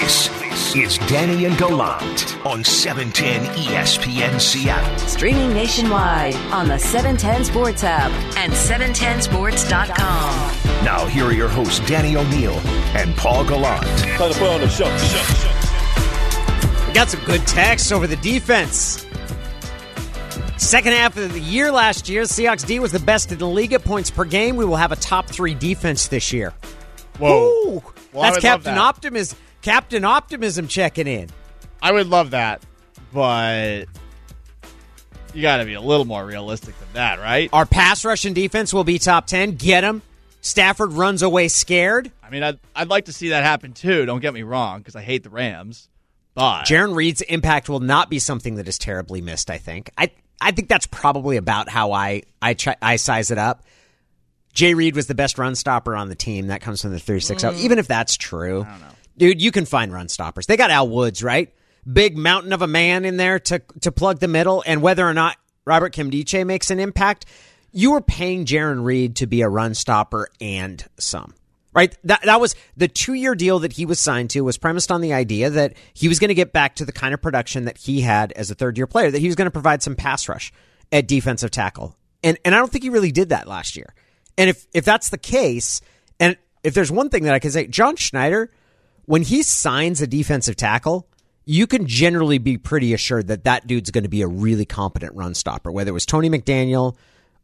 This is Danny and Gallant on 710 ESPN Seattle. Streaming nationwide on the 710 Sports app and 710sports.com. Now, here are your hosts, Danny O'Neill and Paul Gallant. Time to put on the show. We got some good text over the defense. Second half of the year last year, Seahawks D was the best in the league at points per game. We will have a top three defense this year. Whoa. Ooh, Well, that's Captain that. Optimism. Captain Optimism checking in. I would love that, but you got to be a little more realistic than that, right? Our pass rush and defense will be top ten. Get him. Stafford runs away scared. I mean, I'd, I'd like to see that happen too. Don't get me wrong, because I hate the Rams, but Jarran Reed's impact will not be something that is terribly missed. I think. I I think that's probably about how I I try, I size it up. Jay Reed was the best run stopper on the team. That comes from the three six zero. Mm. Even if that's true, dude, you can find run stoppers. They got Al Woods, right? Big mountain of a man in there to to plug the middle, and whether or not Robert Nkemdiche makes an impact, you were paying Jarran Reed to be a run stopper and some. Right? That that was the 2-year deal that he was signed to was premised on the idea that he was going to get back to the kind of production that he had as a third-year player, that he was going to provide some pass rush at defensive tackle. And and I don't think he really did that last year. And if if that's the case, and if there's one thing that I can say, John Schneider, when he signs a defensive tackle, you can generally be pretty assured that that dude's going to be a really competent run stopper. Whether it was Tony McDaniel,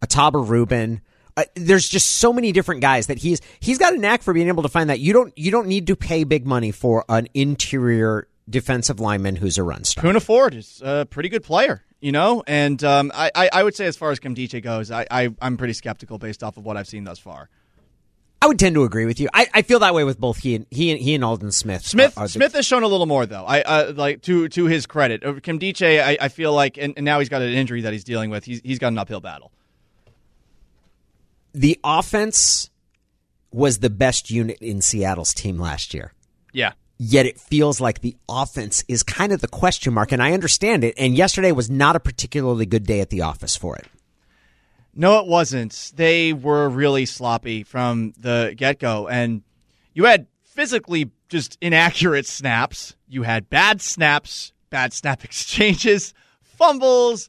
Ahtyba Rubin, uh, there's just so many different guys that he's he's got a knack for being able to find that. You don't you don't need to pay big money for an interior defensive lineman who's a run stopper. Poona Ford is a pretty good player, you know. And um, I, I, would say, as far as Nkemdiche goes, I, I, I'm pretty skeptical based off of what I've seen thus far. I would tend to agree with you. I, I feel that way with both he and he and he and Aldon Smith. Smith are- are the- Smith has shown a little more though. I uh, like to to his credit. Nkemdiche, I, I feel like, and, and now he's got an injury that he's dealing with. He's he's got an uphill battle. the offense was the best unit in Seattle's team last year. Yeah, Yet it feels like the offense is kind of the question mark, and I understand it. And yesterday was not a particularly good day at the office for it. No, it wasn't. They were really sloppy from the get go, and you had physically just inaccurate snaps. You had bad snaps, bad snap exchanges, fumbles,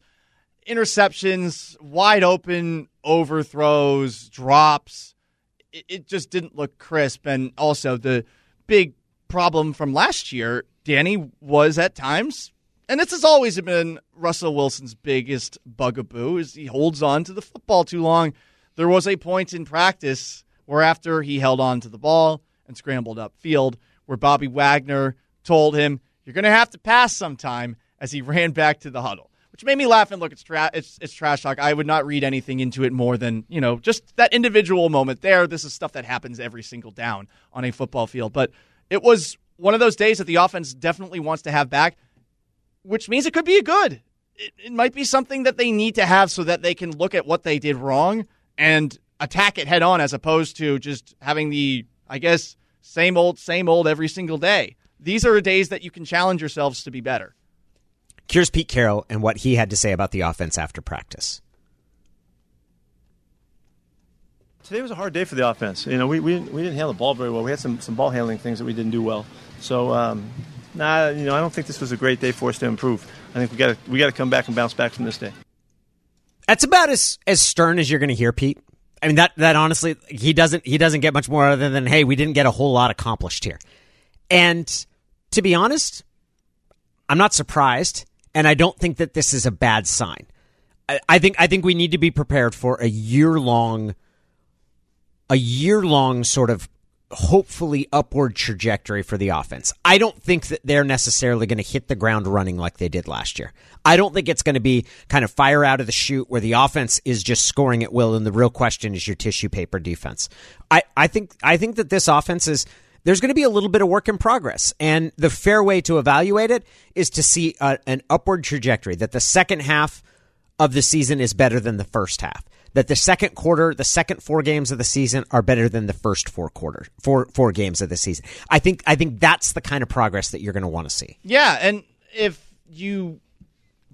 interceptions, wide open overthrows, drops. It, it just didn't look crisp. And also, the big problem from last year, Danny, was at times, and this has always been Russell Wilson's biggest bugaboo, is he holds on to the football too long. There was a point in practice where after he held on to the ball and scrambled upfield, where Bobby Wagner told him, "You're going to have to pass sometime," as he ran back to the huddle which made me laugh and look it's tra- it's it's trash talk. I would not read anything into it more than, you know, just that individual moment there. This is stuff that happens every single down on a football field, but it was one of those days that the offense definitely wants to have back, which means it could be a good. It, it might be something that they need to have so that they can look at what they did wrong and attack it head on as opposed to just having the I guess same old same old every single day. These are days that you can challenge yourselves to be better. Here's Pete Carroll and what he had to say about the offense after practice. Today was a hard day for the offense. You know, we, we, we didn't handle the ball very well. We had some, some ball handling things that we didn't do well. So, um, nah, you know, I don't think this was a great day for us to improve. I think we got to we got to come back and bounce back from this day. That's about as as stern as you're going to hear Pete. I mean that that honestly he doesn't he doesn't get much more other than hey we didn't get a whole lot accomplished here, and to be honest, I'm not surprised, and I don't think that this is a bad sign. I, I think I think we need to be prepared for a year long, a year long sort of hopefully upward trajectory for the offense. I don't think that they're necessarily going to hit the ground running like they did last year. I don't think it's going to be kind of fire out of the chute where the offense is just scoring at will and the real question is your tissue paper defense. I, I think I think that this offense is there's going to be a little bit of work in progress and the fair way to evaluate it is to see a, an upward trajectory that the second half of the season is better than the first half that the second quarter, the second four games of the season are better than the first four quarter, four four games of the season. I think I think that's the kind of progress that you're going to want to see. Yeah, and if you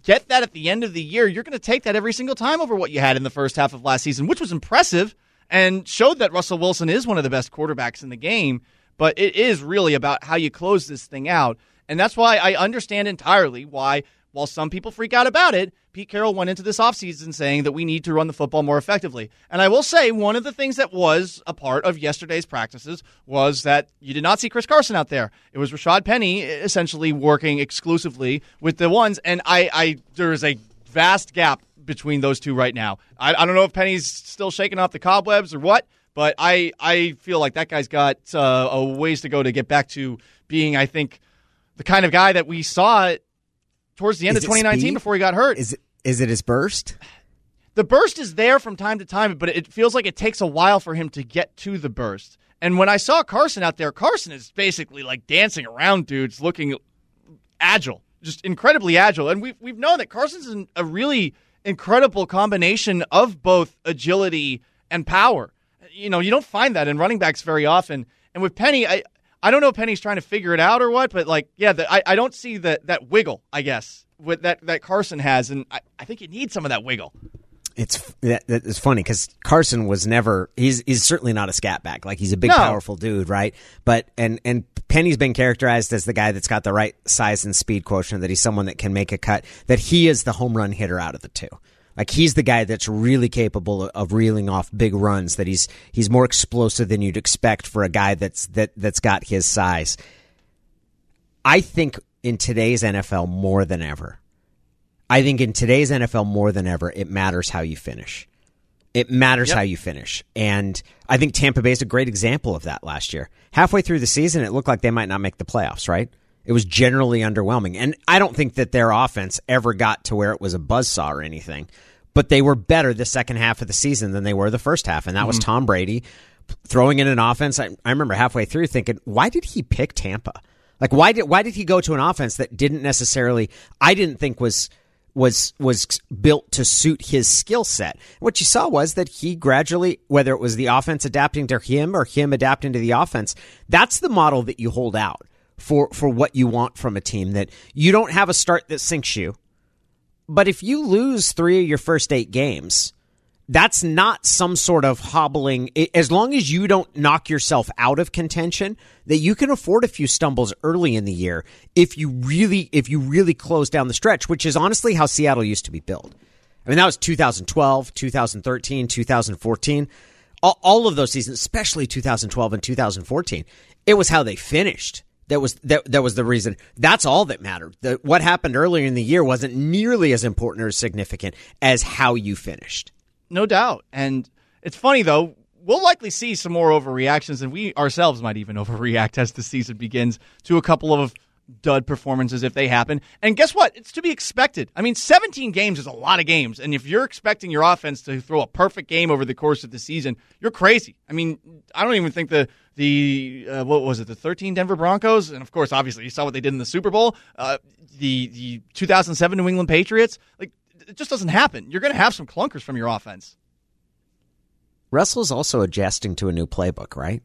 get that at the end of the year, you're going to take that every single time over what you had in the first half of last season, which was impressive and showed that Russell Wilson is one of the best quarterbacks in the game. but it is really about how you close this thing out. And that's why I understand entirely why, while some people freak out about it, Pete Carroll went into this offseason saying that we need to run the football more effectively. And I will say, one of the things that was a part of yesterday's practices was that you did not see Chris Carson out there. It was Rashad Penny essentially working exclusively with the ones. And I, I there is a vast gap between those two right now. I, I don't know if Penny's still shaking off the cobwebs or what, but I, I feel like that guy's got uh, a ways to go to get back to being, I think, the kind of guy that we saw towards the end Is of 2019 speed? before he got hurt. Is it is it his burst? the burst is there from time to time, but it feels like it takes a while for him to get to the burst. And when I saw Carson out there, Carson is basically like dancing around dudes, looking agile, just incredibly agile. And we've we've known that Carson's an, a really incredible combination of both agility and power. You know, you don't find that in running backs very often. And with Penny, I I don't know if Penny's trying to figure it out or what, but like, yeah, the, I I don't see that that wiggle. I guess with that that Carson has, and I, I think you need some of that wiggle. It's that, that is funny because Carson was never he's he's certainly not a scat back like he's a big No. powerful dude right but and and Penny's been characterized as the guy that's got the right size and speed quotient that he's someone that can make a cut that he is the home run hitter out of the two like he's the guy that's really capable of, reeling off big runs that he's he's more explosive than you'd expect for a guy that's that that's got his size I think in today's NFL more than ever I think in today's NFL more than ever, it matters how you finish. It matters how you finish. And I think Tampa Bay is a great example of that last year. Halfway through the season, it looked like they might not make the playoffs, right? It was generally underwhelming. And I don't think that their offense ever got to where it was a buzzsaw or anything, but they were better the second half of the season than they were the first half. And that was mm-hmm. Tom Brady throwing in an offense. I, I remember halfway through thinking, why did he pick Tampa? Like, why did, why did he go to an offense that didn't necessarily, I didn't think was, was was built to suit his skill set. What you saw was that he gradually, whether it was the offense adapting to him or him adapting to the offense, that's the model that you hold out for for what you want from a team. That you don't have a start that sinks you, but if you lose three of your first eight games, that's not some sort of hobbling. As long as you don't knock yourself out of contention, that you can afford a few stumbles early in the year if you really, if you really close down the stretch, which is honestly how Seattle used to be built. I mean, that was 2012, 2013, 2014. All, all of those seasons, especially 2012 and 2014, it was how they finished. That was that, that was the reason. That's all that mattered. The, what happened earlier in the year wasn't nearly as important or significant as how you finished. No doubt. And it's funny though, we'll likely see some more overreactions and we ourselves might even overreact as the season begins to a couple of dud performances if they happen. And guess what? It's to be expected. I mean, 17 games is a lot of games. And if you're expecting your offense to throw a perfect game over the course of the season, you're crazy. I mean, I don't even think the the uh, what was it? The 13 Denver Broncos and of course, obviously, you saw what they did in the Super Bowl. Uh, the the 2007 New England Patriots. Like it just doesn't happen. You're going to have some clunkers from your offense. Russell's also adjusting to a new playbook, right?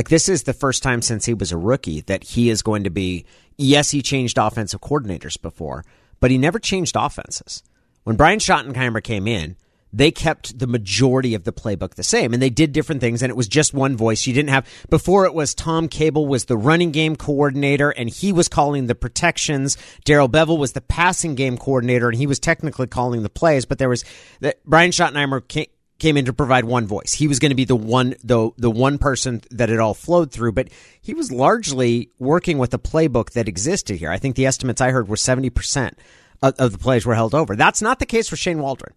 Like this is the first time since he was a rookie that he is going to be. Yes, he changed offensive coordinators before, but he never changed offenses. When Brian Schottenheimer came in, they kept the majority of the playbook the same, and they did different things. And it was just one voice. You didn't have before. It was Tom Cable was the running game coordinator, and he was calling the protections. Darrell Bevell was the passing game coordinator, and he was technically calling the plays. But there was that Brian Schottenheimer came, in to provide one voice. He was going to be the one the the one person that it all flowed through, but he was largely working with a playbook that existed here. I think the estimates I heard were 70% of, of the plays were held over. That's not the case for Shane Waldron.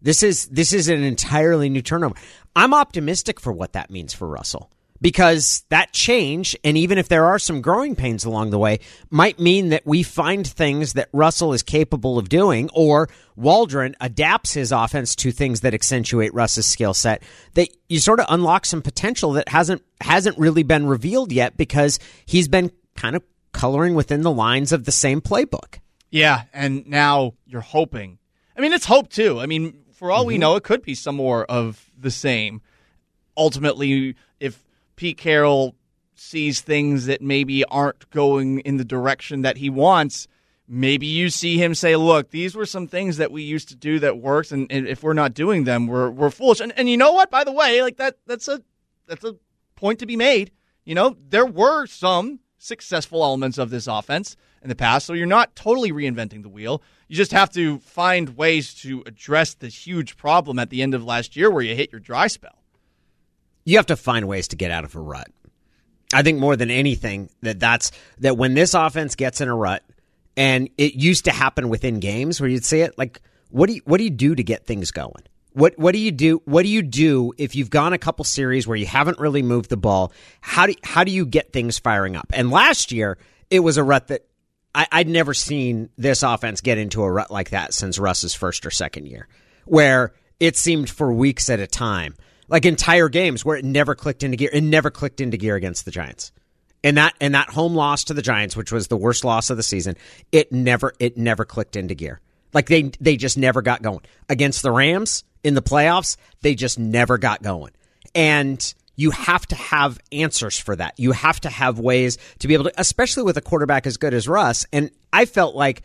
This is this is an entirely new turnover. I'm optimistic for what that means for Russell because that change, and even if there are some growing pains along the way, might mean that we find things that Russell is capable of doing, or Waldron adapts his offense to things that accentuate Russ's skill set. That you sort of unlock some potential that hasn't hasn't really been revealed yet because he's been kind of coloring within the lines of the same playbook. Yeah, and now you're hoping. I mean, it's hope too. I mean, for all we mm-hmm. know, it could be some more of the same. Ultimately, if Pete Carroll sees things that maybe aren't going in the direction that he wants, maybe you see him say, "Look, these were some things that we used to do that works, and, and if we're not doing them, we're we're foolish." And and you know what? By the way, like that that's a that's a point to be made. You know, there were some successful elements of this offense in the past, so you're not totally reinventing the wheel. You just have to find ways to address the huge problem at the end of last year where you hit your dry spell. You have to find ways to get out of a rut. I think more than anything that that's that when this offense gets in a rut, and it used to happen within games where you'd see it like what do you what do you do to get things going? What what do you do? What do you do if you've gone a couple series where you haven't really moved the ball? How do how do you get things firing up? And last year it was a rut that I, I'd never seen this offense get into a rut like that since Russ's first or second year, where it seemed for weeks at a time, like entire games where it never clicked into gear. It never clicked into gear against the Giants. And that and that home loss to the Giants, which was the worst loss of the season, it never it never clicked into gear. Like they they just never got going. Against the Rams in the playoffs, they just never got going. And you have to have answers for that. You have to have ways to be able to especially with a quarterback as good as Russ. And I felt like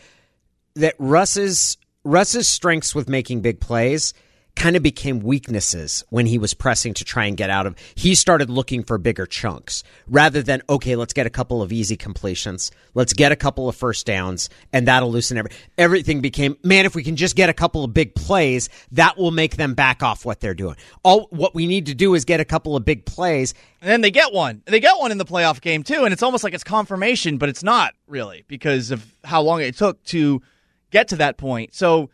that Russ's Russ's strengths with making big plays kind of became weaknesses when he was pressing to try and get out of. He started looking for bigger chunks rather than okay, let's get a couple of easy completions, let's get a couple of first downs, and that'll loosen every, everything. Became man, if we can just get a couple of big plays, that will make them back off what they're doing. All what we need to do is get a couple of big plays. And then they get one. They get one in the playoff game too, and it's almost like it's confirmation, but it's not really because of how long it took to get to that point. So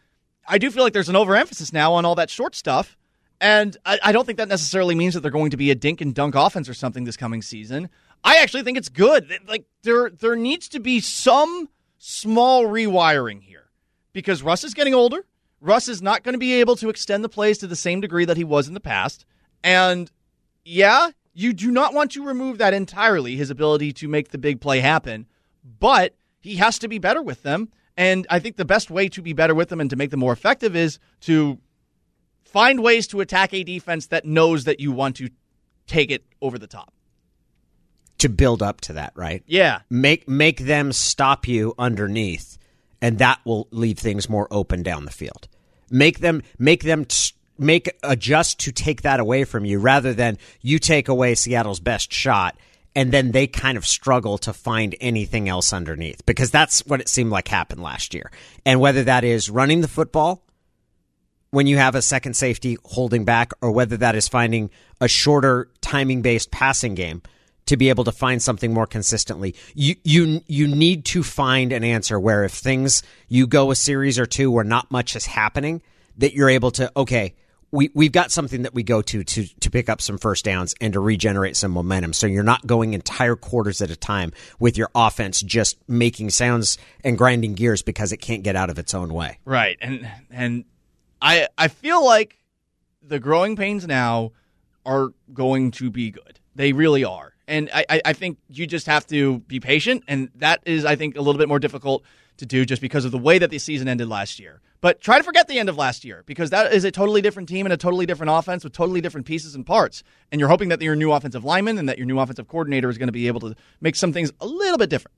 I do feel like there's an overemphasis now on all that short stuff. And I, I, don't think that necessarily means that they're going to be a dink and dunk offense or something this coming season. I actually think it's good. Like there there needs to be some small rewiring here. Because Russ is getting older. Russ is not going to be able to extend the plays to the same degree that he was in the past. And yeah, you do not want to remove that entirely, his ability to make the big play happen, but he has to be better with them. And I think the best way to be better with them and to make them more effective is to find ways to attack a defense that knows that you want to take it over the top. To build up to that, right? Yeah. Make make them stop you underneath, and that will leave things more open down the field. Make them make them make adjust to take that away from you rather than you take away Seattle's best shot and then they kind of struggle to find anything else underneath because that's what it seemed like happened last year. And whether that is running the football when you have a second safety holding back, or whether that is finding a shorter timing based passing game to be able to find something more consistently. You you you need to find an answer where if things you go a series or two where not much is happening, that you're able to okay we we've got something that we go to to to pick up some first downs and to regenerate some momentum. So you're not going entire quarters at a time with your offense just making sounds and grinding gears because it can't get out of its own way. Right. And and I I feel like the growing pains now are going to be good. They really are. And I, I think you just have to be patient and that is I think a little bit more difficult to do just because of the way that the season ended last year. But try to forget the end of last year because that is a totally different team and a totally different offense with totally different pieces and parts. And you're hoping that your new offensive lineman and that your new offensive coordinator is going to be able to make some things a little bit different.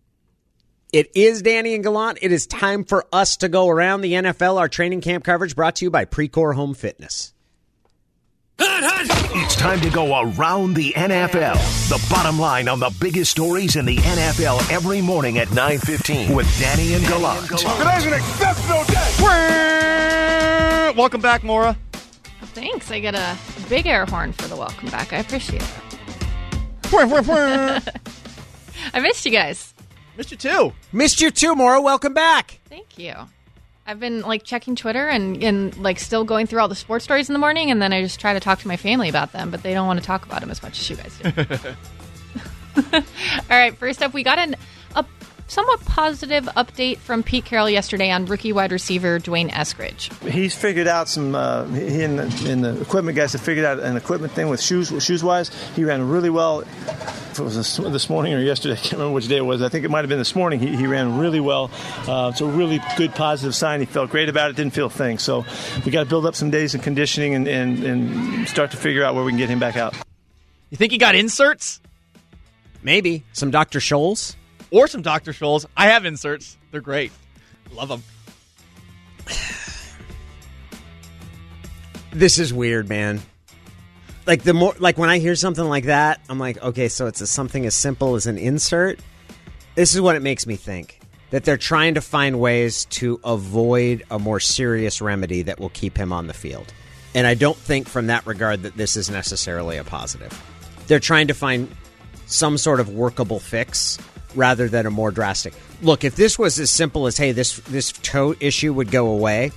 It is Danny and Gallant. It is time for us to go around the NFL. Our training camp coverage brought to you by Precor Home Fitness. It's time to go around the NFL. The bottom line on the biggest stories in the NFL every morning at 9:15 with Danny and Gallant. Today's an exceptional day. Welcome back, Mora. Thanks. I get a big air horn for the welcome back. I appreciate it. I missed you guys. Missed you too. Missed you too, Mora. Welcome back. Thank you. I've been like checking Twitter and, and like still going through all the sports stories in the morning, and then I just try to talk to my family about them, but they don't want to talk about them as much as you guys do. all right, first up, we got an, a somewhat positive update from Pete Carroll yesterday on rookie wide receiver D'Wayne Eskridge. He's figured out some. Uh, he and the, and the, equipment guys have figured out an equipment thing with shoes. Shoes wise, he ran really well. If it was this, this, morning or yesterday, I can't remember which day it was. I think it might have been this morning. He, he ran really well. Uh, it's a really good positive sign. He felt great about it. Didn't feel a thing. So we got to build up some days of conditioning and, and, and start to figure out where we can get him back out. You think he got inserts? Maybe some Dr. Scholl's or some Dr. Scholl's. I have inserts. They're great. Love them. This is weird, man. like the more like when I hear something like that, I'm like, okay, so it's a, something as simple as an insert. This is what it makes me think that they're trying to find ways to avoid a more serious remedy that will keep him on the field. And I don't think from that regard that this is necessarily a positive. They're trying to find some sort of workable fix rather than a more drastic. Look, if this was as simple as hey, this this toe issue would go away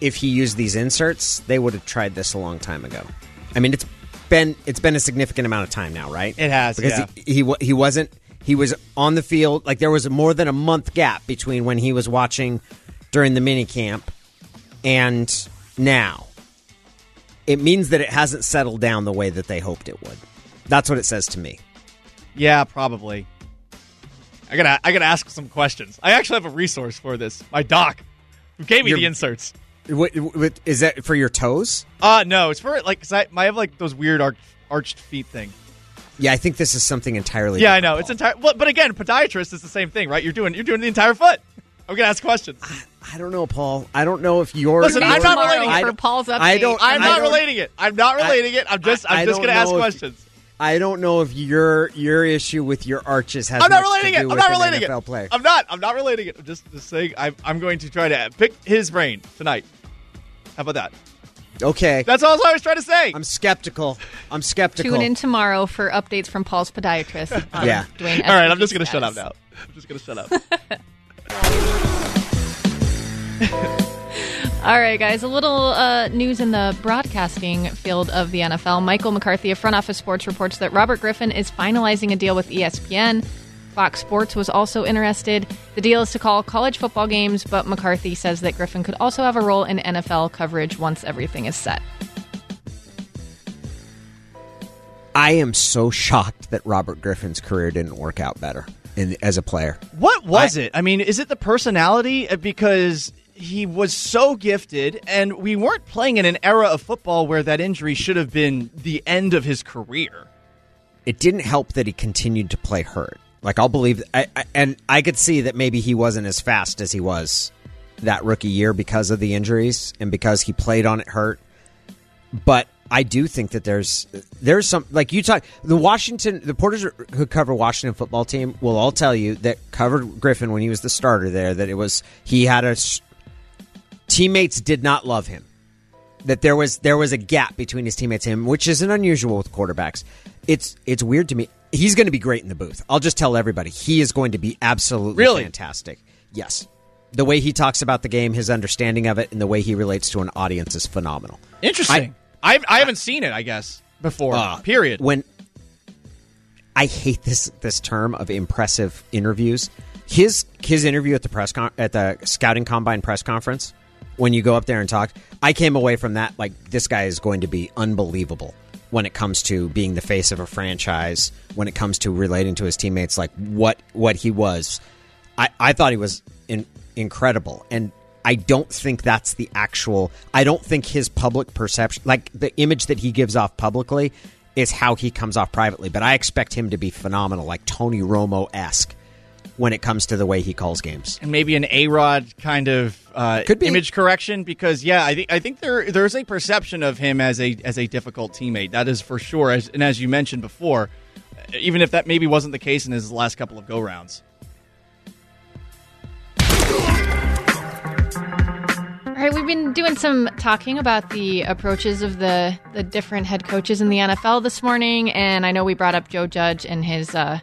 if he used these inserts, they would have tried this a long time ago. I mean, it's been it's been a significant amount of time now, right? It has, because yeah. he, he he wasn't he was on the field like there was more than a month gap between when he was watching during the mini camp and now. It means that it hasn't settled down the way that they hoped it would. That's what it says to me. Yeah, probably. I gotta I gotta ask some questions. I actually have a resource for this. My doc, who gave me Your- the inserts. What, what, is that for your toes? Uh no, it's for like 'cause I, I have like those weird arch, arched feet thing. Yeah, I think this is something entirely. Yeah, I know. It's entire. Well, but again, podiatrist is the same thing, right? You're doing you're doing the entire foot. I'm gonna ask questions. I don't know, Paul. I don't know if you're. Listen, I'm not relating it. for I- Paul's update. I don't- I'm I not don't- relating it. I'm not relating it. I'm just I- I'm just don't gonna ask know if- questions. I don't know if your your issue with your arches has. I'm not much relating to it. do I'm with not an relating NFL it. Player. I'm not. I'm not relating it. I'm just just saying. I'm I'm going to try to pick his brain tonight. How about that? okay, That's all I was trying to say. I'm skeptical. I'm skeptical. Tune in tomorrow for updates from Paul's podiatrist. On um, Yeah. Dwayne all right, I'm just gonna shut up now. I'm just gonna shut up. All right, guys. A little uh, news in the broadcasting field of the NFL. Michael McCarthy of Front Office Sports reports that Robert Griffin is finalizing a deal with ESPN. Fox Sports was also interested. The deal is to call college football games, but McCarthy says that Griffin could also have a role in NFL coverage once everything is set. I am so shocked that Robert Griffin's career didn't work out better in, as a player. What was it? I mean, is it the personality? Uh, Because he was so gifted, and we weren't playing in an era of football where that injury should have been the end of his career. It didn't help that he continued to play hurt. Like I'll believe, I, I, and I could see that maybe he wasn't as fast as he was that rookie year because of the injuries and because he played on it hurt. But I do think that there's there's some like you talk the Washington the porters who cover Washington football team will all tell you that covered Griffin when he was the starter there that it was he had a teammates did not love him that there was there was a gap between his teammates and him, which isn't unusual with quarterbacks. It's it's weird to me. He's going to be great in the booth. I'll just tell everybody he is going to be absolutely Really? fantastic. Yes, the way he talks about the game, his understanding of it, and the way he relates to an audience is phenomenal. Interesting. I I, haven't seen it. I guess before. Uh, period. When I hate this this term of impressive interviews. His his interview at the press con- at the scouting combine press conference when you go up there and talk, I came away from that like this guy is going to be unbelievable when it comes to being the face of a franchise, when it comes to relating to his teammates like what what he was. I I thought he was in, incredible. And I don't think that's the actual I don't think his public perception like the image that he gives off publicly is how he comes off privately, but I expect him to be phenomenal like Tony Romo esque when it comes to the way he calls games. and maybe an A Rod kind of uh, Could be. image correction because yeah, I think I think there there's a perception of him as a as a difficult teammate. That is for sure. As, and as you mentioned before, even if that maybe wasn't the case in his last couple of go rounds. All right, we've been doing some talking about the approaches of the the different head coaches in the NFL this morning, and I know we brought up Joe Judge and his uh,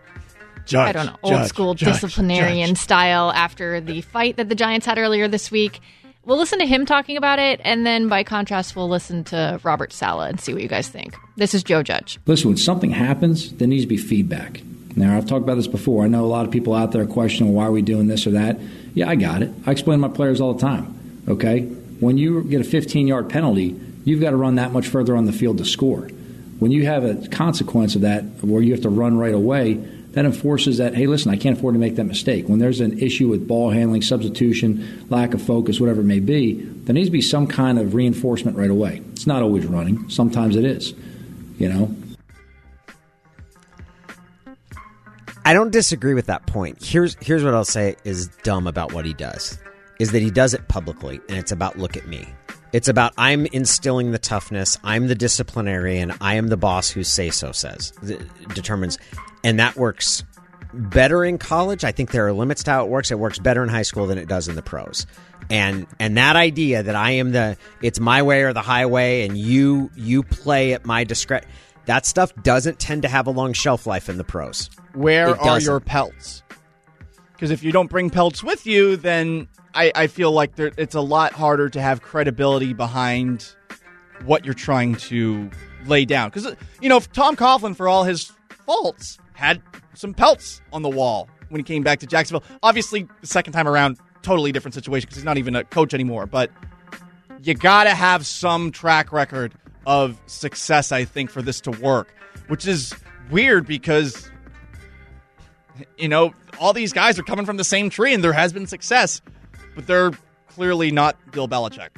Judge, I don't know, old school disciplinarian style after the fight that the Giants had earlier this week. We'll listen to him talking about it, and then by contrast, we'll listen to Robert Saleh and see what you guys think. This is Joe Judge. Listen, when something happens, there needs to be feedback. Now, I've talked about this before. I know a lot of people out there questioning why are we doing this or that. Yeah, I got it. I explain to my players all the time. Okay? When you get a 15 yard penalty, you've got to run that much further on the field to score. When you have a consequence of that where you have to run right away, that enforces that, hey, listen, I can't afford to make that mistake. When there's an issue with ball handling, substitution, lack of focus, whatever it may be, there needs to be some kind of reinforcement right away. It's not always running, sometimes it is. You know, I don't disagree with that point. Here's here's what I'll say is dumb about what he does. Is that he does it publicly and it's about look at me. It's about I'm instilling the toughness. I'm the disciplinarian. I am the boss who say so says determines, and that works better in college. I think there are limits to how it works. It works better in high school than it does in the pros. And and that idea that I am the it's my way or the highway, and you you play at my discretion. That stuff doesn't tend to have a long shelf life in the pros. Where are your pelts? Because if you don't bring pelts with you, then I, I feel like there, it's a lot harder to have credibility behind what you're trying to lay down. Because you know, if Tom Coughlin, for all his faults, had some pelts on the wall when he came back to Jacksonville. Obviously, the second time around, totally different situation because he's not even a coach anymore. But you gotta have some track record of success, I think, for this to work. Which is weird because you know, all these guys are coming from the same tree and there has been success, but they're clearly not Bill Belichick.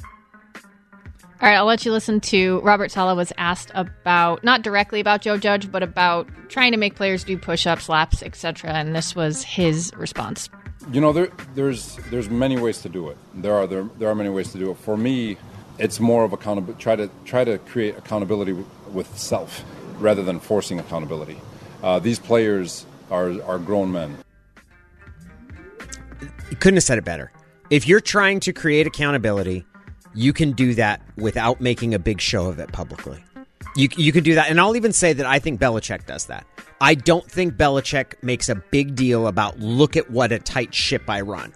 All right, I'll let you listen to Robert Saleh was asked about not directly about Joe Judge, but about trying to make players do push-ups, laps, etc. And this was his response. You know, there, there's there's many ways to do it. There are there, there are many ways to do it. For me, it's more of accountability. Try to try to create accountability with, with self rather than forcing accountability. Uh, these players are are grown men. You couldn't have said it better. If you're trying to create accountability, you can do that without making a big show of it publicly. You, you can do that. And I'll even say that I think Belichick does that. I don't think Belichick makes a big deal about look at what a tight ship I run.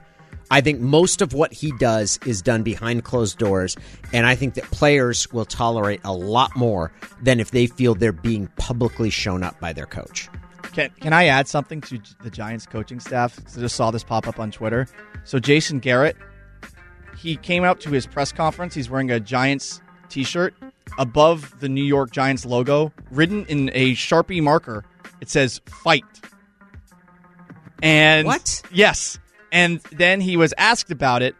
I think most of what he does is done behind closed doors, and I think that players will tolerate a lot more than if they feel they're being publicly shown up by their coach. Can, can I add something to the Giants coaching staff? I just saw this pop up on Twitter. So Jason Garrett, he came out to his press conference. He's wearing a Giants T-shirt above the New York Giants logo, written in a Sharpie marker. It says "Fight." And What? Yes. And then he was asked about it.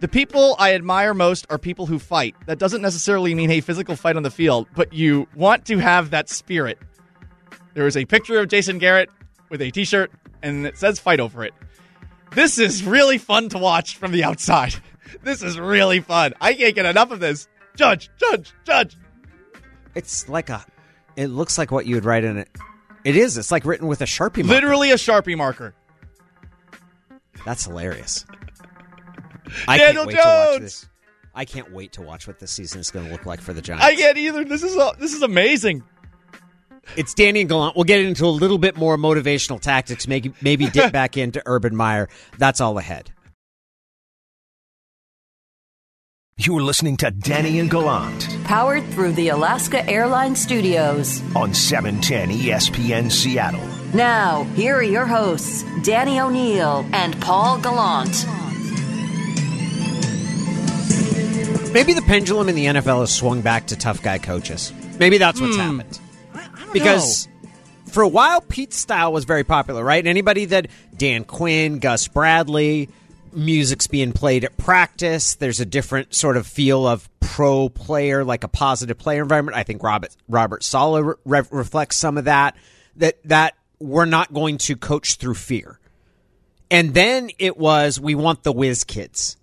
The people I admire most are people who fight. That doesn't necessarily mean a physical fight on the field, but you want to have that spirit. There is a picture of Jason Garrett with a t-shirt and it says fight over it. This is really fun to watch from the outside. This is really fun. I can't get enough of this. Judge, judge, judge. It's like a. It looks like what you would write in it. It is. It's like written with a sharpie. Marker. Literally a Sharpie marker. That's hilarious. I Daniel can't wait to watch Jones! this. I can't wait to watch what this season is going to look like for the Giants. I can't either. This is this is amazing. It's Danny and Gallant. We'll get into a little bit more motivational tactics. Maybe maybe dip back into Urban Meyer. That's all ahead. You're listening to Danny and Gallant Powered through the Alaska Airlines Studios. on E 710 ESPN Seattle. Now, here are your hosts, Danny O'Neill and Paul Gallant. Maybe the pendulum in the NFL has swung back to tough guy coaches. Maybe that's what's happened. because for a while, Pete's style was very popular, right? Anybody that Dan Quinn, Gus Bradley, music's being played at practice. There's a different sort of feel of pro player, like a positive player environment. I think Robert Robert Saleh re- reflects some of that. That that we're not going to coach through fear. And then it was we want the whiz kids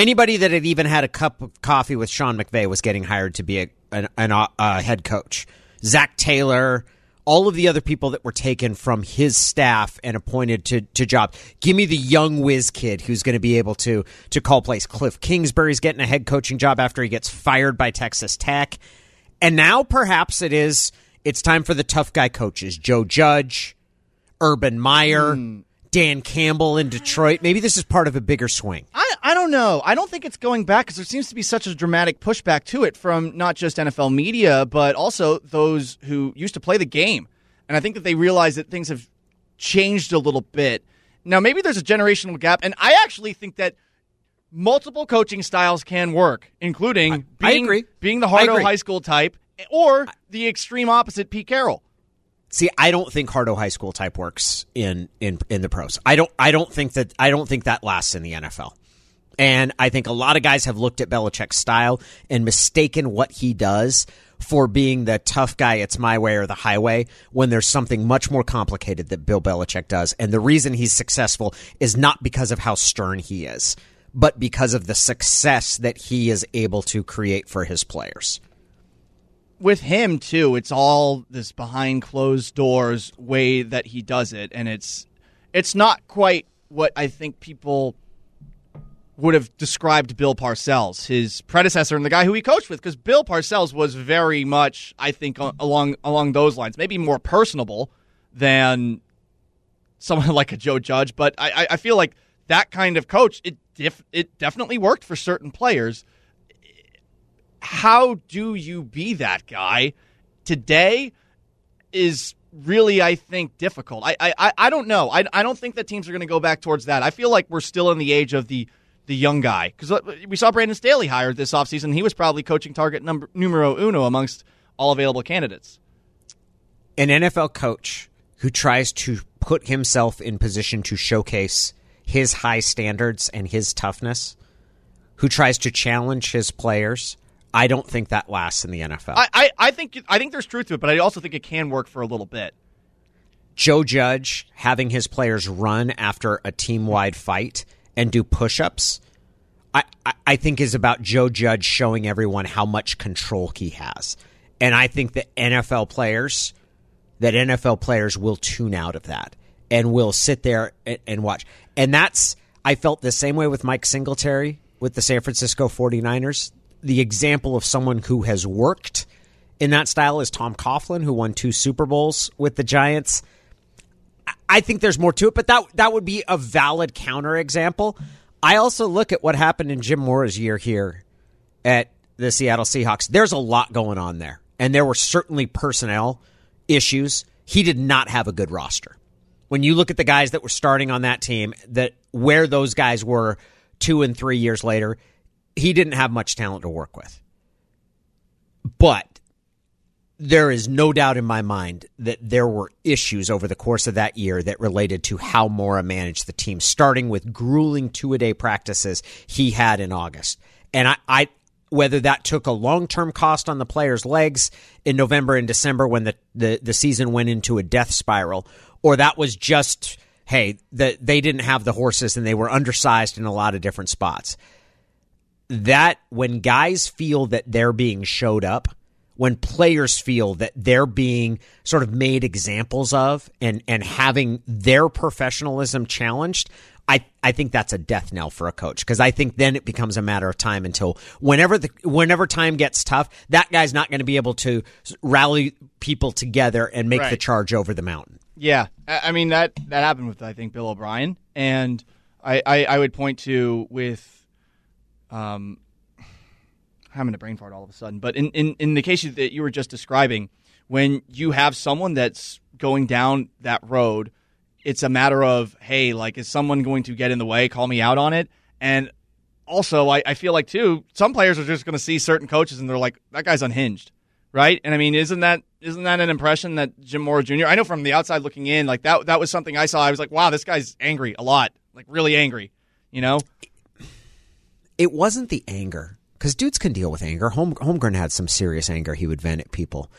anybody that had even had a cup of coffee with Sean McVay was getting hired to be a, an, an, uh, a head coach. Zac Taylor, all of the other people that were taken from his staff and appointed to, to jobs. Give me the young whiz kid who's going to be able to to call plays. Cliff Kingsbury's getting a head coaching job after he gets fired by Texas Tech. And now perhaps it is it's time for the tough guy coaches. Joe Judge, Urban Meyer, hmm. Dan Campbell in Detroit. Maybe this is part of a bigger swing. I, I don't know. I don't think it's going back because there seems to be such a dramatic pushback to it from not just NFL media, but also those who used to play the game. And I think that they realize that things have changed a little bit. Now, maybe there's a generational gap, and I actually think that multiple coaching styles can work, including I being, agree. being the I Hardo. High School type or the extreme opposite, Pete Carroll. See, I don't think Hardo High School type works in in in the pros. I don't I don't think that I don't think that lasts in the NFL. And I think a lot of guys have looked at Belichick's style and mistaken what he does for being the tough guy, it's my way or the highway, when there's something much more complicated that Bill Belichick does. And the reason he's successful is not because of how stern he is, but because of the success that he is able to create for his players. With him too, it's all this behind closed doors way that he does it, and it's it's not quite what I think people would have described Bill Parcells, his predecessor and the guy who he coached with, because Bill Parcells was very much, I think, along along those lines, maybe more personable than someone like a Joe Judge. But I, I feel like that kind of coach, it def, it definitely worked for certain players. How do you be that guy today? Is really, I think, difficult. I I, I don't know. I, I don't think that teams are going to go back towards that. I feel like we're still in the age of the the young guy because uh, we saw Brandon Staley hired this offseason. He was probably coaching target number numero uno amongst all available candidates. An NFL coach who tries to put himself in position to showcase his high standards and his toughness, who tries to challenge his players, I don't think that lasts in the NFL. I, I, I, think I think there's truth to it, but I also think it can work for a little bit. Joe Judge having his players run after a team wide fight and do push ups, I, I, I think is about Joe Judge showing everyone how much control he has. And I think that NFL players that NFL players will tune out of that and will sit there and, and watch. And that's I felt the same way with Mike Singletary with the San Francisco 49ers the example of someone who has worked in that style is Tom Coughlin, who won two Super Bowls with the Giants. I think there's more to it, but that that would be a valid counterexample. I also look at what happened in Jim Mora's year here at the Seattle Seahawks. There's a lot going on there, and there were certainly personnel issues. He did not have a good roster. When you look at the guys that were starting on that team, that where those guys were two and three years later, he didn't have much talent to work with. But there is no doubt in my mind that there were issues over the course of that year that related to how Mora managed the team, starting with grueling two a day practices he had in August. And I, I whether that took a long term cost on the players' legs in November and December when the, the, the season went into a death spiral, or that was just, hey, that they didn't have the horses and they were undersized in a lot of different spots that when guys feel that they're being showed up, when players feel that they're being sort of made examples of and and having their professionalism challenged, I, I think that's a death knell for a coach because I think then it becomes a matter of time until whenever the whenever time gets tough, that guy's not going to be able to rally people together and make right. the charge over the mountain. Yeah, I mean that that happened with I think Bill O'Brien, and I, I, I would point to with um, I'm having a brain fart all of a sudden. But in, in, in the case that you were just describing, when you have someone that's going down that road, it's a matter of, hey, like, is someone going to get in the way, call me out on it? And also, I, I feel like, too, some players are just going to see certain coaches and they're like, that guy's unhinged, right? And I mean, isn't that isn't that an impression that Jim Mora Jr. I know from the outside looking in, like that that was something I saw. I was like, wow, this guy's angry a lot, like really angry, you know it wasn't the anger because dudes can deal with anger. Holmgren had some serious anger. He would vent at people.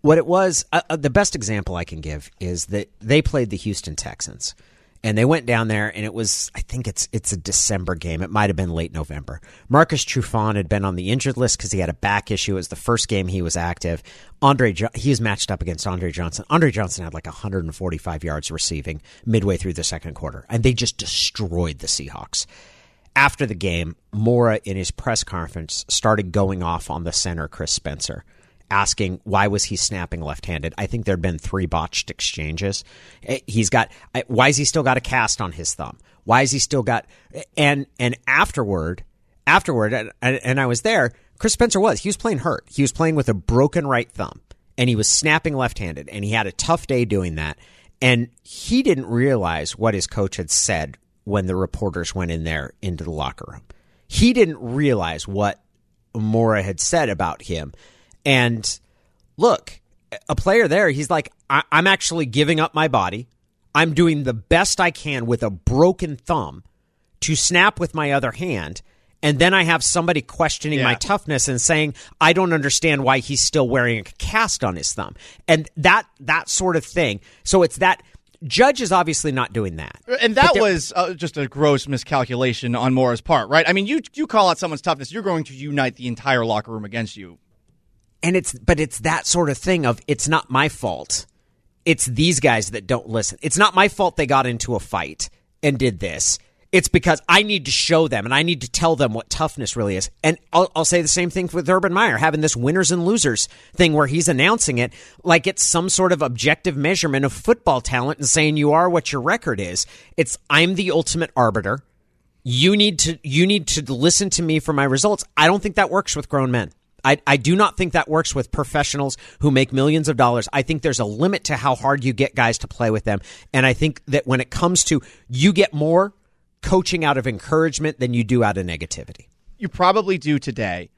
What it was, uh, uh, the best example I can give is that they played the Houston Texans, and they went down there, and it was, I think it's it's a December game. It might have been late November. Marcus Trufant had been on the injured list because he had a back issue. It was the first game he was active. Andre, he was matched up against Andre Johnson. Andre Johnson had like 145 yards receiving midway through the second quarter, and they just destroyed the Seahawks after the game, Mora in his press conference started going off on the center, Chris Spencer, asking why was he snapping left-handed. I think there'd been three botched exchanges. Eh, he's got why has he still got a cast on his thumb? Why has he still got and and afterward, afterward, and, and I was there. Chris Spencer was he was playing hurt. He was playing with a broken right thumb, and he was snapping left-handed, and he had a tough day doing that. And he didn't realize what his coach had said when the reporters went in there into the locker room. He didn't realize what Mora had said about him. And look, a player there, he's like, I- am actually giving up my body. I'm doing the best I can with a broken thumb to snap with my other hand. And then I have somebody questioning yeah. my toughness and saying, I don't understand why he's still wearing a cast on his thumb. And that, that sort of thing. So it's that Judge is obviously not doing that. And that there- was uh, just a gross miscalculation on Mora's part, right? I mean, you you call out someone's toughness, you're going to unite the entire locker room against you. and it's but it's that sort of thing of it's not my fault it's these guys that don't listen it's not my fault they got into a fight and did this it's because i need to show them and i need to tell them what toughness really is and i'll, I'll say the same thing with urban meyer having this winners and losers thing where he's announcing it like it's some sort of objective measurement of football talent and saying you are what your record is it's i'm the ultimate arbiter you need to you need to listen to me for my results. I don't think that works with grown men. I, I do not think that works with professionals who make millions of dollars. I think there's a limit to how hard you get guys to play with them. And I think that when it comes to you get more coaching out of encouragement than you do out of negativity. You probably do today.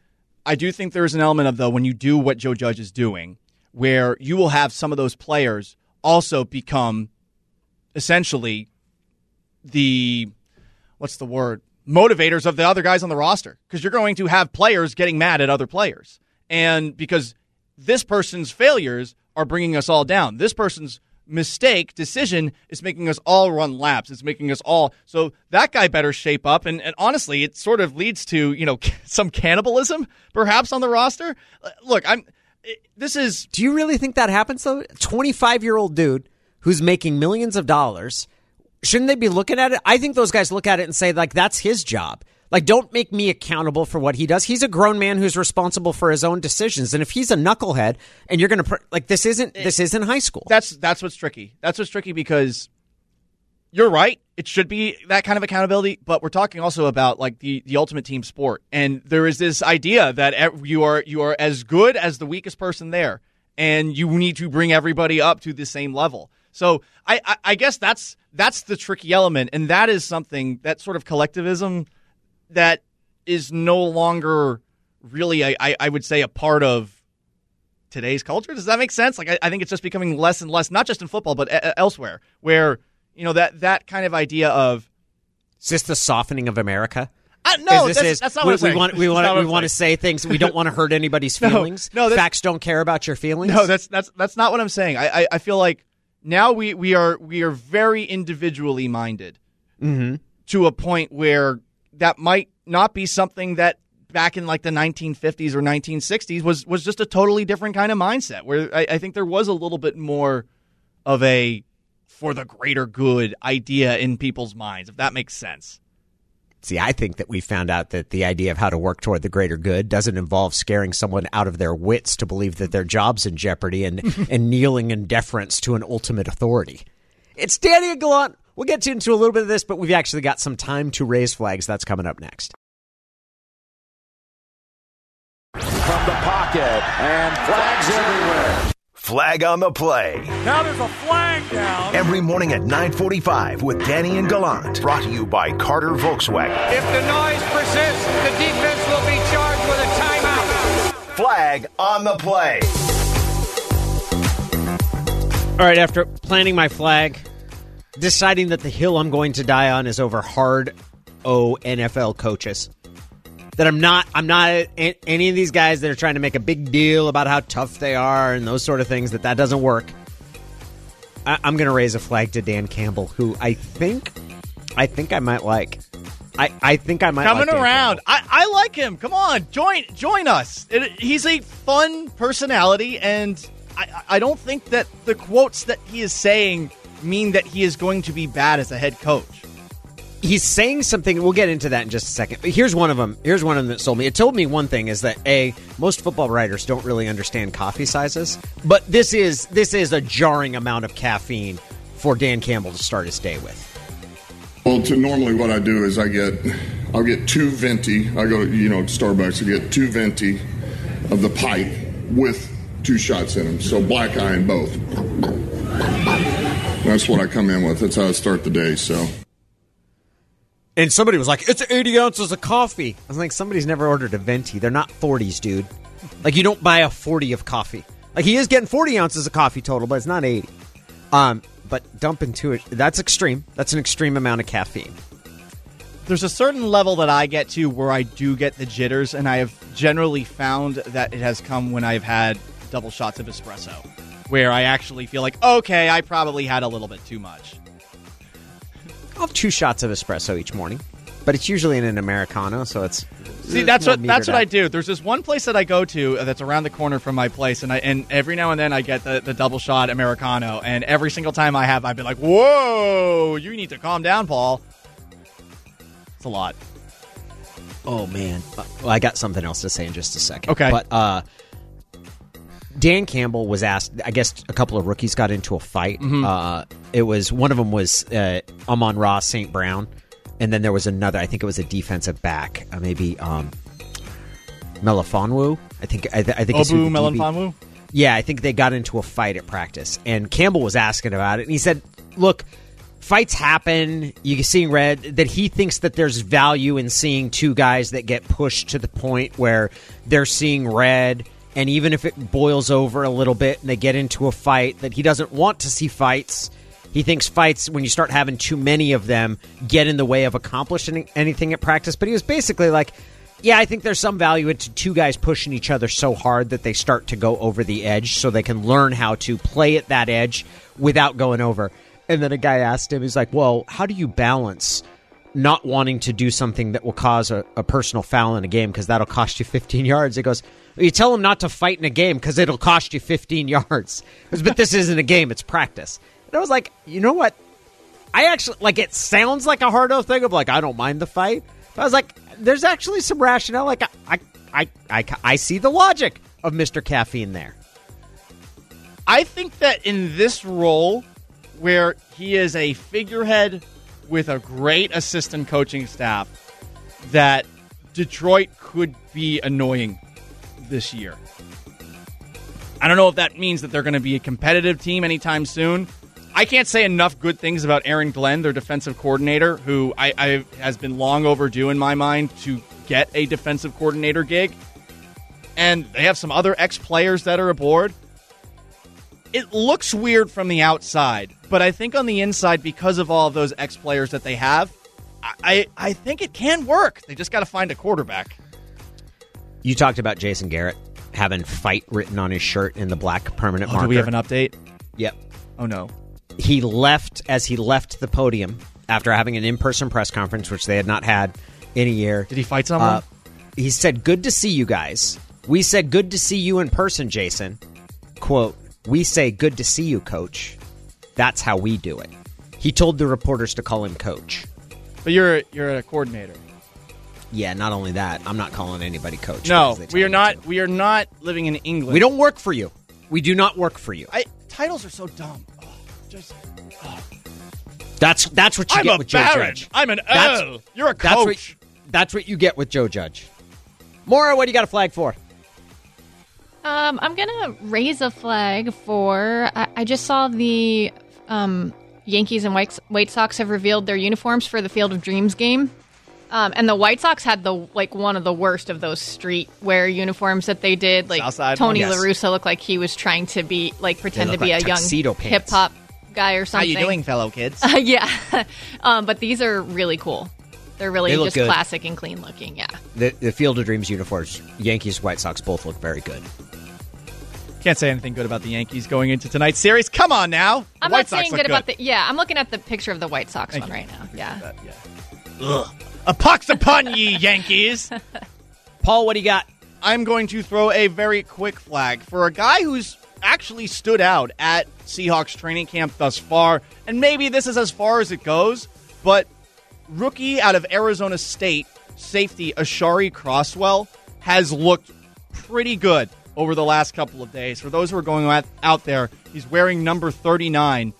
I do think there's an element of though when you do what Joe Judge is doing, where you will have some of those players also become essentially the what's the word motivators of the other guys on the roster because you're going to have players getting mad at other players and because this person's failures are bringing us all down this person's mistake decision is making us all run laps it's making us all so that guy better shape up and, and honestly it sort of leads to you know some cannibalism perhaps on the roster uh, look i'm this is Do you really think that happens though? 25 year old dude who's making millions of dollars. Shouldn't they be looking at it? I think those guys look at it and say, like, that's his job. Like, don't make me accountable for what he does. He's a grown man who's responsible for his own decisions. And if he's a knucklehead and you're going to, pr- like, this isn't, this isn't high school. that's that's what's tricky. That's what's tricky because you're right. It should be that kind of accountability, but we're talking also about like the the ultimate team sport, and there is this idea that you are you are as good as the weakest person there, and you need to bring everybody up to the same level. So I, I, I guess that's that's the tricky element, and that is something that sort of collectivism that is no longer really, I, I, would say, a part of today's culture. Does that make sense? Like, I, I think it's just becoming less and less, not just in football, but e- elsewhere, where you know that that kind of idea of Is this the softening of America? uh, no, Is this that's, is- that's not we, what I'm saying. we want we want we want to say things. We don't want to hurt anybody's feelings. no, that's- facts don't care about your feelings. No, that's that's that's not what I'm saying. I I, I feel like now we we are we are very individually minded Mm-hmm. to a point where that might not be something that back in like the 1950s or 1960s was was just a totally different kind of mindset. Where I, I think there was a little bit more of a for the greater good idea in people's minds, if that makes sense. See, I think that we found out that the idea of how to work toward the greater good doesn't involve scaring someone out of their wits to believe that their job's in jeopardy and, and kneeling in deference to an ultimate authority. It's Danny and Gallant. We'll get into a little bit of this, but we've actually got some time to raise flags. That's coming up next. From the pocket, and flags everywhere. Flag on the play. Now there's a flag down. Every morning at 945 with Danny and Gallant. Brought to you by Carter Volkswagen. If the noise persists, the defense will be charged with a timeout. Flag on the play. All right, after planting my flag, deciding that the hill I'm going to die on is over hard O NFL coaches. That I'm not, I'm not any of these guys that are trying to make a big deal about how tough they are and those sort of things. That that doesn't work. I, I'm going to raise a flag to Dan Campbell, who I think, I think I might like. I, I think I might coming like around. I, I like him. Come on, join join us. It, he's a fun personality, and I, I don't think that the quotes that he is saying mean that he is going to be bad as a head coach. he's saying something. We'll get into that in just a second. But here's one of them. Here's one of them that sold me. It told me one thing is that a most football writers don't really understand coffee sizes, but this is this is a jarring amount of caffeine for Dan Campbell to start his day with. Well, to normally what I do is I get, I'll get two venti. I go, you know, Starbucks. I get two venti of the Pike with two shots in them. So black eye in both. That's what I come in with. That's how I start the day. So. And somebody was like, "It's 80 ounces of coffee." I was like, "Somebody's never ordered a venti. They're not 40s, dude. Like you don't buy a 40 of coffee. Like he is getting 40 ounces of coffee total, but it's not 80. Um, but dump into it. That's extreme. That's an extreme amount of caffeine. There's a certain level that I get to where I do get the jitters, and I have generally found that it has come when I've had double shots of espresso. Where I actually feel like, okay, I probably had a little bit too much. I'll have two shots of espresso each morning, but it's usually in an americano, so it's See, that's what that's what I do. There's this one place that I go to that's around the corner from my place, and I and every now and then I get the, the double shot americano, and every single time I have, I've been like, "Whoa, you need to calm down, Paul." It's a lot. Oh man, well, I got something else to say in just a second. Okay. but uh, Dan Campbell was asked. I guess a couple of rookies got into a fight. Mhm. Uh, it was one of them was uh, Amon-Ra St. Brown, and then there was another. I think it was a defensive back, uh, maybe um, Melifonwu. I think I, th- I think Obu Melanfonwu. Yeah, I think they got into a fight at practice, and Campbell was asking about it, and he said, "Look, fights happen. You can see red that he thinks that there's value in seeing two guys that get pushed to the point where they're seeing red." And even if it boils over a little bit and they get into a fight, that he doesn't want to see fights. He thinks fights, when you start having too many of them, get in the way of accomplishing anything at practice. But he was basically like, yeah, I think there's some value into two guys pushing each other so hard that they start to go over the edge so they can learn how to play at that edge without going over. And then a guy asked him, he's like, well, how do you balance not wanting to do something that will cause a, a personal foul in a game because that'll cost you 15 yards? He goes, you tell him not to fight in a game because it'll cost you 15 yards. But this isn't a game, it's practice. And I was like, you know what? I actually like it sounds like a hard no thing of like I don't mind the fight. But I was like, there's actually some rationale. Like I, I, I, I see the logic of Mr. Caffeine there. I think that in this role, where he is a figurehead with a great assistant coaching staff, that Detroit could be annoying this year. I don't know if that means that they're going to be a competitive team anytime soon. I can't say enough good things about Aaron Glenn, their defensive coordinator, who I, I has been long overdue in my mind to get a defensive coordinator gig. And they have some other ex players that are aboard it looks weird from the outside, but I think on the inside, because of all of those ex players that they have, I, I I think it can work. They just got to find a quarterback. You talked about Jason Garrett having fight written on his shirt in the black permanent Oh, marker. do we have an update? Yep. Oh no. He left as he left the podium after having an in-person press conference, which they had not had in a year. Did he fight someone? Uh, he said, "Good to see you guys." We said, "Good to see you in person, Jason." Quote: We say, "Good to see you, Coach." That's how we do it. He told the reporters to call him Coach. But you're you're a coordinator. Yeah, not only that, I'm not calling anybody Coach. No, because they tell we are me not. We are not living in England. We don't work for you. We do not work for you. I, titles are so dumb. Oh, just That's that's what you I'm get a with Joe. Judge. I'm an That's- L. You're a That's what, coach. that's what you get with Joe Judge. Mora, what do you got a flag for? Um, I'm gonna raise a flag for. I, I just saw the um, Yankees and White, White Sox have revealed their uniforms for the Field of Dreams game, um, and the White Sox had the like one of the worst of those streetwear uniforms that they did. Like Southside Tony one? Yes. LaRussa looked like he was trying to be like pretend to be like a young hip hop guy or something. How you doing, fellow kids? yeah, um, but these are really cool. They're really They just good. classic and clean looking. Yeah. The, the Field of Dreams uniforms, Yankees, White Sox both look very good. Can't say anything good about the Yankees going into tonight's series. Come on now. The I'm White not Sox saying look good, about the. Yeah, I'm looking at the picture of the White Sox Thank one you. right now. Yeah. Ugh. A pox upon ye, Yankees. Paul, what do you got? I'm going to throw a very quick flag for a guy who's actually stood out at Seahawks training camp thus far. And maybe this is as far as it goes, but rookie out of Arizona State, safety Aashari Crosswell, has looked pretty good over the last couple of days. For those who are going out, out there, he's wearing number 39.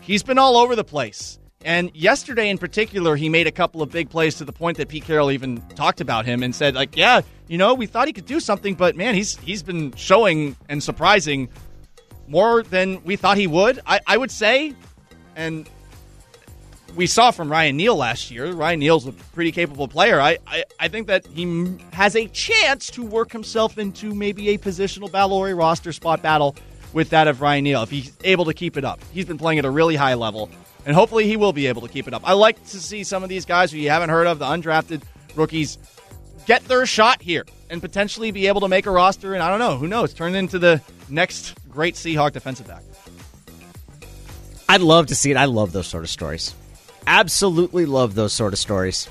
He's been all over the place. And yesterday in particular, he made a couple of big plays to the point that Pete Carroll even talked about him and said, like, yeah, you know, we thought he could do something, but man, he's he's been showing and surprising more than we thought he would. I, I would say, and we saw from Ryan Neal last year. Ryan Neal's a pretty capable player. I, I, I think that he has a chance to work himself into maybe a positional battle or a roster spot battle with that of Ryan Neal if he's able to keep it up. He's been playing at a really high level, and hopefully he will be able to keep it up. I like to see some of these guys who you haven't heard of, the undrafted rookies, get their shot here and potentially be able to make a roster. And I don't know, who knows, turn into the next great Seahawk defensive back. I'd love to see it. I love those sort of stories. Absolutely love those sort of stories.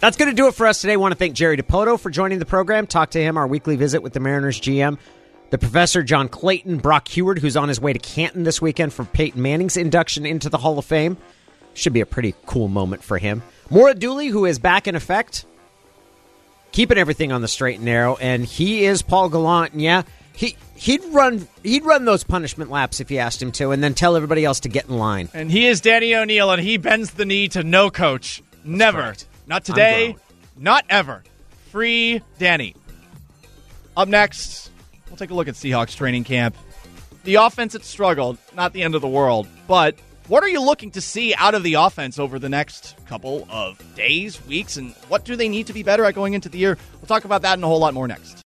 That's going to do it for us today. I want to thank Jerry Dipoto for joining the program. Talk to him, our weekly visit with the Mariners GM. The professor, John Clayton, Brock Huard, who's on his way to Canton this weekend for Peyton Manning's induction into the Hall of Fame. Should be a pretty cool moment for him. Maura Dooley, who is back in effect, keeping everything on the straight and narrow, and he is Paul Gallant. And yeah, he he'd run he'd run those punishment laps if you asked him to, and then tell everybody else to get in line. And he is Danny O'Neil, and he bends the knee to no coach. Never. Not today. Not ever. Free Danny. Up next, we'll take a look at Seahawks training camp. The offense had struggled, not the end of the world, but what are you looking to see out of the offense over the next couple of days, weeks, and what do they need to be better at going into the year? We'll talk about that and a whole lot more next.